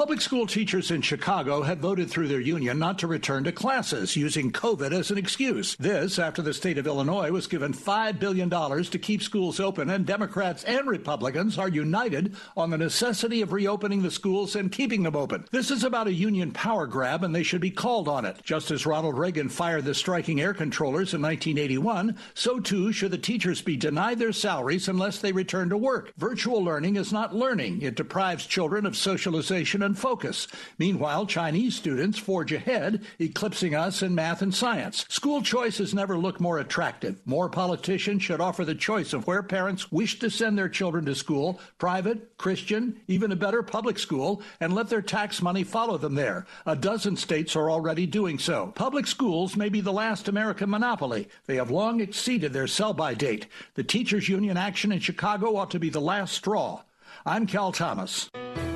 Public school teachers in Chicago have voted through their union not to return to classes, using COVID as an excuse. This after the state of Illinois was given $5 billion to keep schools open, and Democrats and Republicans are united on the necessity of reopening the schools and keeping them open. This is about a union power grab, and they should be called on it. Just as Ronald Reagan fired the striking air controllers in 1981, so too should the teachers be denied their salaries unless they return to work. Virtual learning is not learning, it deprives children of socialization and focus. Meanwhile, Chinese students forge ahead, eclipsing us in math and science. School choice has never looked more attractive. More politicians should offer the choice of where parents wish to send their children to school private, Christian, even a better public school and let their tax money follow them there. A dozen states are already doing so. Public schools may be the last American monopoly. They have long exceeded their sell by date. The teachers' union action in Chicago ought to be the last straw. I'm Cal Thomas.